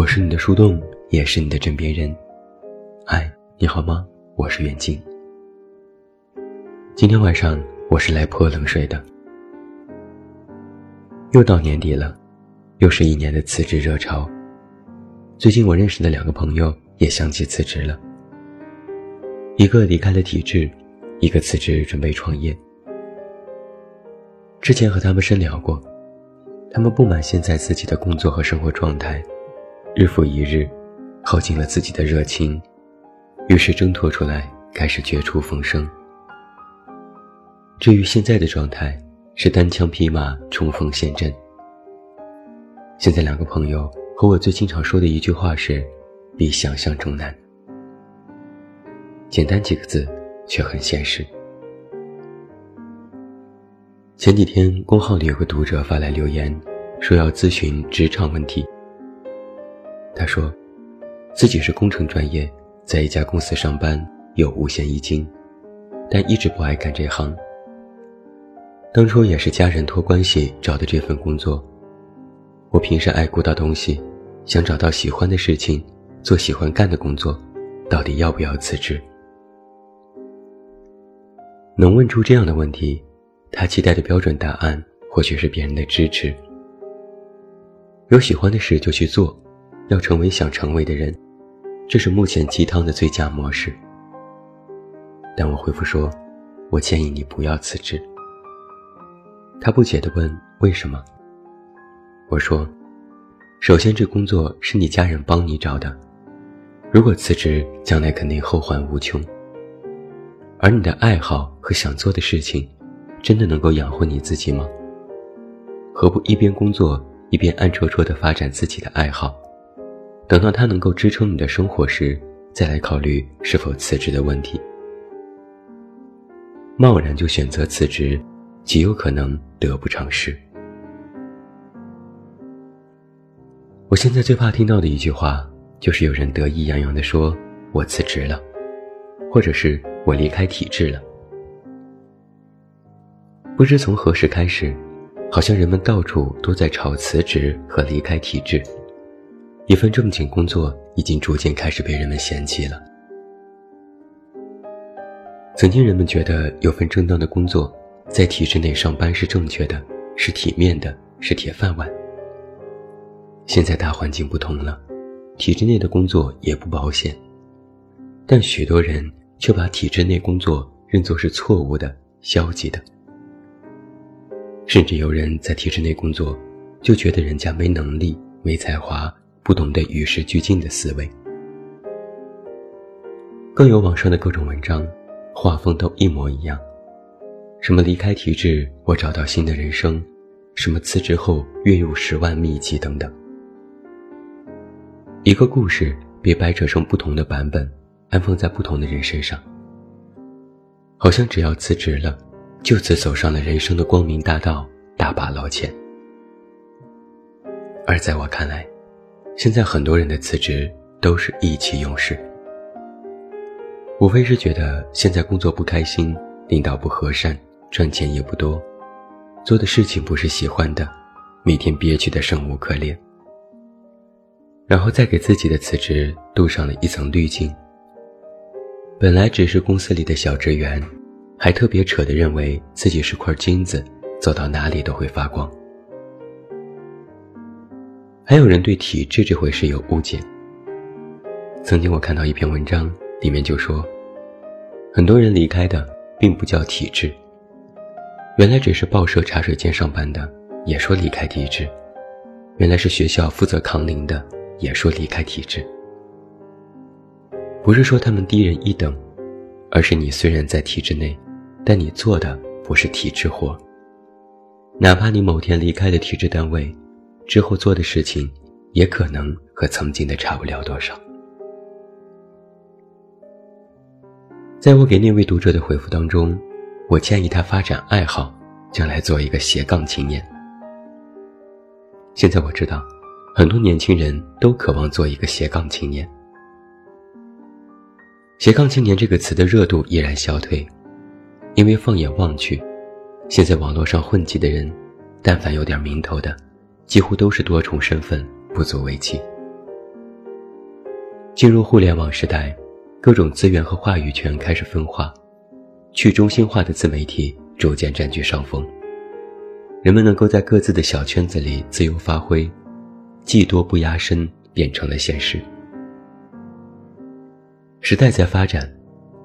我是你的树洞，也是你的枕边人。嗨，你好吗？我是袁静。今天晚上我是来泼冷水的。又到年底了，又是一年的辞职热潮。最近我认识的两个朋友也相继辞职了，一个离开了体制，一个辞职准备创业。之前和他们深聊过，他们不满现在自己的工作和生活状态，日复一日，耗尽了自己的热情，于是挣脱出来，开始绝处逢生。至于现在的状态，是单枪匹马冲锋陷阵。现在两个朋友和我最经常说的一句话是：“比想象中难。”简单几个字，却很现实。前几天，公号里有个读者发来留言，说要咨询职场问题。他说，自己是工程专业，在一家公司上班，有五险一金，但一直不爱干这行。当初也是家人托关系找的这份工作。我平时爱鼓捣东西，想找到喜欢的事情，做喜欢干的工作，到底要不要辞职？能问出这样的问题。他期待的标准答案，或许是别人的支持。有喜欢的事就去做，要成为想成为的人，这是目前鸡汤的最佳模式。但我回复说，我建议你不要辞职。他不解地问：“为什么？”我说：“首先，这工作是你家人帮你找的，如果辞职，将来肯定后患无穷。而你的爱好和想做的事情。”真的能够养活你自己吗？何不一边工作一边暗戳戳地发展自己的爱好，等到它能够支撑你的生活时，再来考虑是否辞职的问题。贸然就选择辞职，极有可能得不偿失。我现在最怕听到的一句话，就是有人得意洋洋地说：“我辞职了”，或者是我离开体制了。不知从何时开始，好像人们到处都在吵辞职和离开体制，一份正经工作已经逐渐开始被人们嫌弃了。曾经人们觉得有份正当的工作，在体制内上班是正确的，是体面的，是铁饭碗。现在大环境不同了，体制内的工作也不保险，但许多人却把体制内工作认作是错误的、消极的。甚至有人在体制内工作，就觉得人家没能力、没才华，不懂得与时俱进的思维。更有网上的各种文章，画风都一模一样，什么离开体制我找到新的人生，什么辞职后月入十万秘籍等等。一个故事被掰扯成不同的版本，安放在不同的人身上，好像只要辞职了。就此走上了人生的光明大道，大把捞钱。而在我看来，现在很多人的辞职都是意气用事，无非是觉得现在工作不开心，领导不和善，赚钱也不多，做的事情不是喜欢的，每天憋屈的生无可恋，然后再给自己的辞职镀上了一层滤镜。本来只是公司里的小职员。还特别扯的认为自己是块金子，走到哪里都会发光。还有人对体制这回事有误解。曾经我看到一篇文章，里面就说，很多人离开的并不叫体制，原来只是报社茶水间上班的，也说离开体制；原来是学校负责扛铃的，也说离开体制。不是说他们低人一等，而是你虽然在体制内。但你做的不是体制活，哪怕你某天离开了体制单位，之后做的事情，也可能和曾经的差不了多少。在我给那位读者的回复当中，我建议他发展爱好，将来做一个斜杠青年。现在我知道，很多年轻人都渴望做一个斜杠青年。斜杠青年这个词的热度依然消退。因为放眼望去，现在网络上混迹的人，但凡有点名头的，几乎都是多重身份，不足为奇。进入互联网时代，各种资源和话语权开始分化，去中心化的自媒体逐渐占据上风。人们能够在各自的小圈子里自由发挥，技多不压身变成了现实。时代在发展，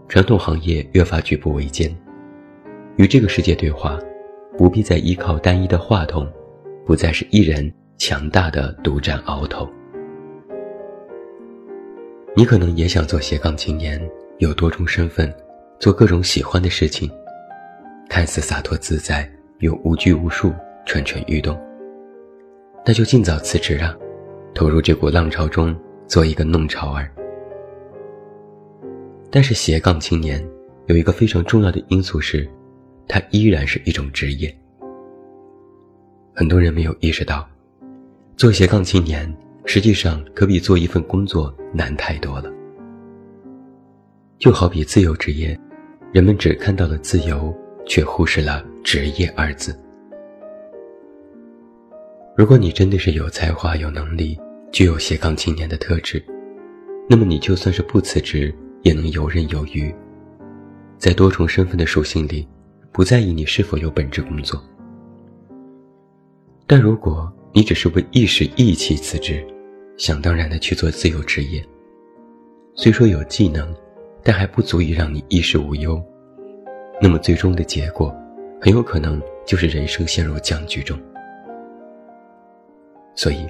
传统行业越发举步维艰，与这个世界对话，不必再依靠单一的话筒，不再是一人强大的独占鳌头。你可能也想做斜杠青年，有多重身份，做各种喜欢的事情，看似洒脱自在。又无拘无束、蠢蠢欲动，那就尽早辞职啊，投入这股浪潮中，做一个弄潮儿。但是斜杠青年有一个非常重要的因素是，它依然是一种职业。很多人没有意识到，做斜杠青年实际上可比做一份工作难太多了。就好比自由职业，人们只看到了自由。却忽视了“职业”二字。如果你真的是有才华、有能力、具有斜杠青年的特质，那么你就算是不辞职，也能游刃有余，在多重身份的属性里，不在意你是否有本职工作。但如果你只是为一时意气辞职，想当然的去做自由职业，虽说有技能，但还不足以让你衣食无忧。那么最终的结果，很有可能就是人生陷入僵局中。所以，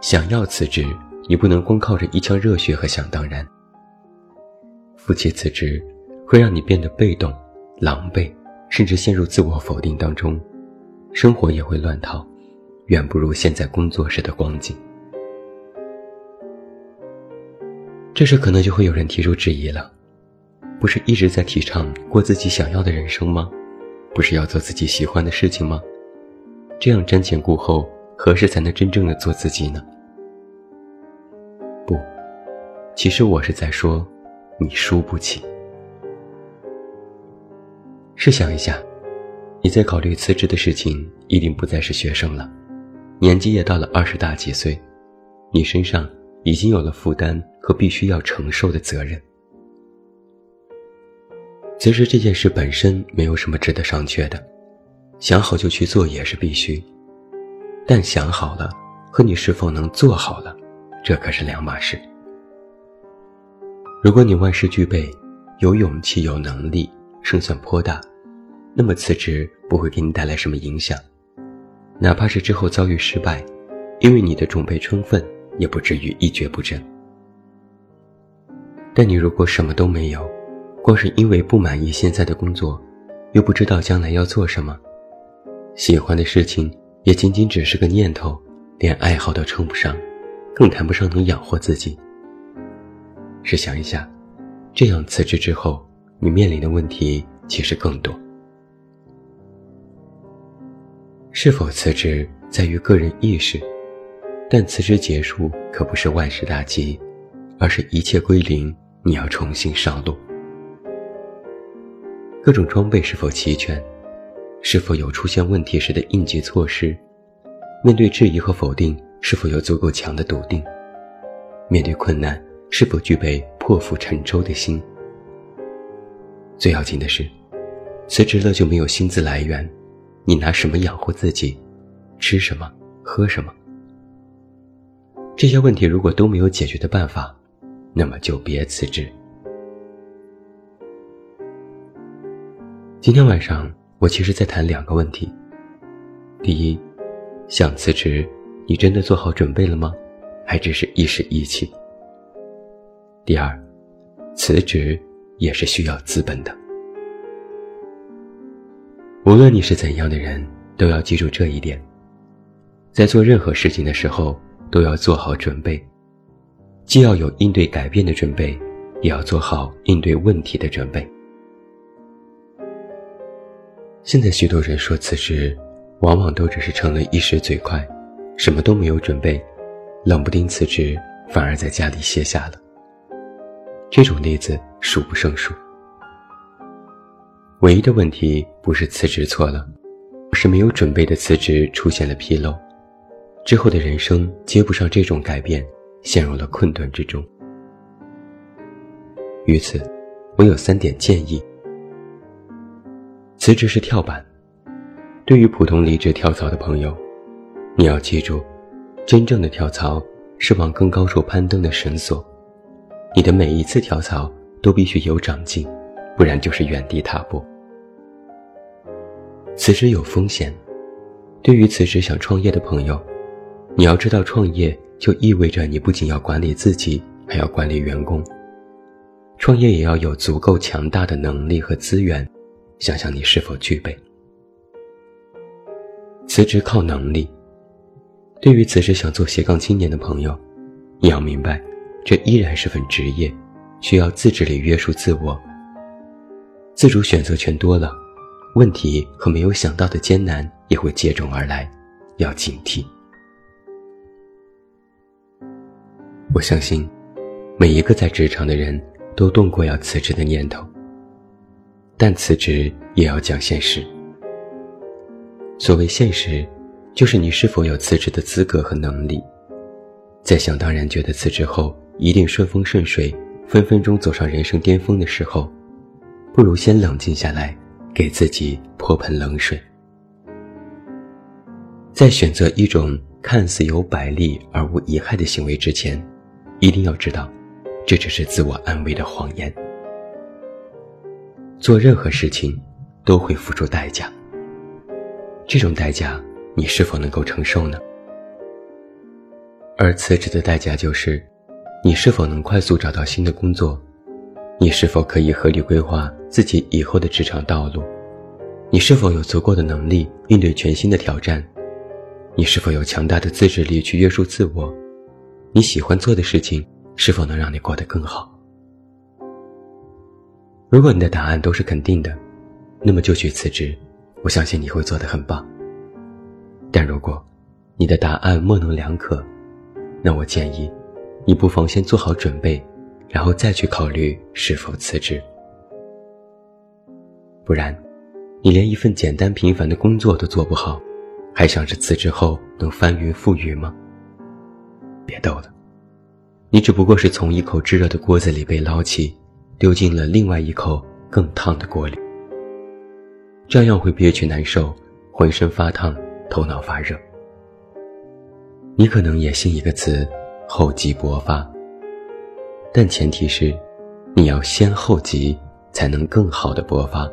想要辞职，你不能光靠着一腔热血和想当然。负气辞职，会让你变得被动、狼狈，甚至陷入自我否定当中，生活也会乱套，远不如现在工作时的光景。这时可能就会有人提出质疑了。不是一直在提倡过自己想要的人生吗？不是要做自己喜欢的事情吗？这样瞻前顾后，何时才能真正的做自己呢？不，其实我是在说，你输不起。试想一下，你在考虑辞职的事情，一定不再是学生了，年纪也到了二十大几岁，你身上已经有了负担和必须要承受的责任。其实这件事本身没有什么值得商榷的，想好就去做也是必须。但想好了和你是否能做好了，这可是两码事。如果你万事俱备，有勇气有能力，胜算颇大，那么辞职不会给你带来什么影响。哪怕是之后遭遇失败，因为你的准备充分，也不至于一蹶不振。但你如果什么都没有，光是因为不满意现在的工作，又不知道将来要做什么，喜欢的事情也仅仅只是个念头，连爱好都称不上，更谈不上能养活自己。试想一下，这样辞职之后，你面临的问题其实更多。是否辞职在于个人意识，但辞职结束可不是万事大吉，而是一切归零，你要重新上路。各种装备是否齐全？是否有出现问题时的应急措施？面对质疑和否定，是否有足够强的笃定？面对困难，是否具备破釜沉舟的心？最要紧的是，辞职了就没有薪资来源，你拿什么养活自己？吃什么？喝什么？这些问题如果都没有解决的办法，那么就别辞职。今天晚上，我其实在谈两个问题。第一，想辞职，你真的做好准备了吗？还只是一时意气？第二，辞职也是需要资本的。无论你是怎样的人，都要记住这一点：在做任何事情的时候，都要做好准备，既要有应对改变的准备，也要做好应对问题的准备。现在许多人说辞职，往往都只是成了一时嘴快，什么都没有准备，冷不丁辞职，反而在家里歇下了。这种例子数不胜数。唯一的问题不是辞职错了，而是没有准备的辞职出现了纰漏，之后的人生接不上这种改变，陷入了困顿之中。于此，我有三点建议：辞职是跳板。对于普通离职跳槽的朋友，你要记住，真正的跳槽是往更高处攀登的绳索。你的每一次跳槽都必须有长进，不然就是原地踏步。辞职有风险，对于辞职想创业的朋友，你要知道，创业就意味着你不仅要管理自己，还要管理员工。创业也要有足够强大的能力和资源，想想你是否具备。辞职靠能力。对于辞职想做斜杠青年的朋友，你要明白，这依然是份职业，需要自制力约束自我。自主选择权多了，问题和没有想到的艰难也会接踵而来，要警惕。我相信，每一个在职场的人都动过要辞职的念头，但辞职也要讲现实。所谓现实，就是你是否有辞职的资格和能力。在想当然觉得辞职后一定顺风顺水，分分钟走上人生巅峰的时候，不如先冷静下来，给自己泼盆冷水。在选择一种看似有百利而无一害的行为之前，一定要知道，这只是自我安慰的谎言。做任何事情，都会付出代价。这种代价，你是否能够承受呢？而辞职的代价就是，你是否能快速找到新的工作？你是否可以合理规划自己以后的职场道路？你是否有足够的能力应对全新的挑战？你是否有强大的自制力去约束自我？你喜欢做的事情是否能让你过得更好？如果你的答案都是肯定的，那么就去辞职。我相信你会做得很棒。但如果你的答案模棱两可，那我建议你不妨先做好准备，然后再去考虑是否辞职。不然，你连一份简单平凡的工作都做不好，还想着辞职后能翻云覆雨吗？别逗了，你只不过是从一口炙热的锅子里被捞起，丢进了另外一口更烫的锅里。照样会憋屈难受，浑身发烫，头脑发热。你可能也信一个词“厚积薄发”，但前提是，你要先厚积，才能更好的勃发。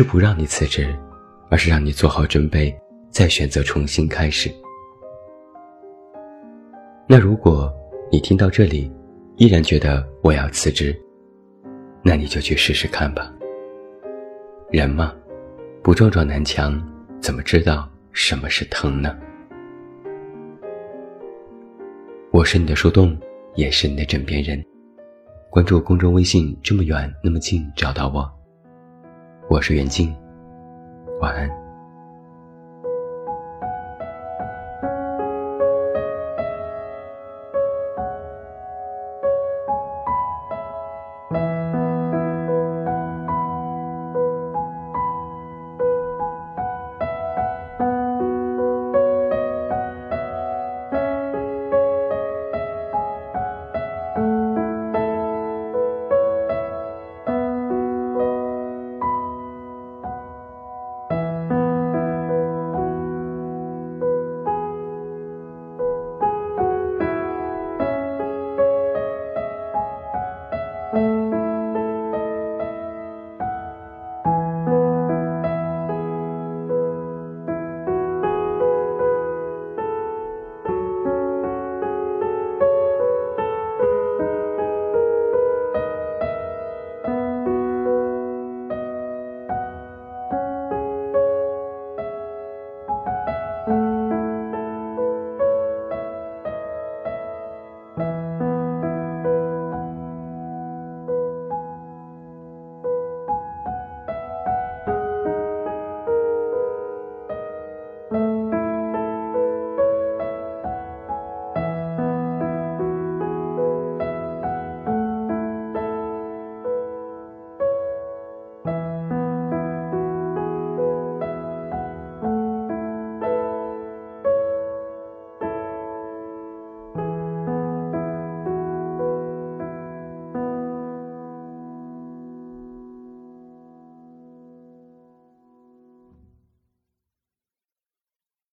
是不让你辞职，而是让你做好准备，再选择重新开始。那如果你听到这里，依然觉得我要辞职，那你就去试试看吧。人嘛，不撞撞南墙，怎么知道什么是疼呢？我是你的树洞，也是你的枕边人。关注公众微信，这么远那么近，找到我。我是袁静，晚安。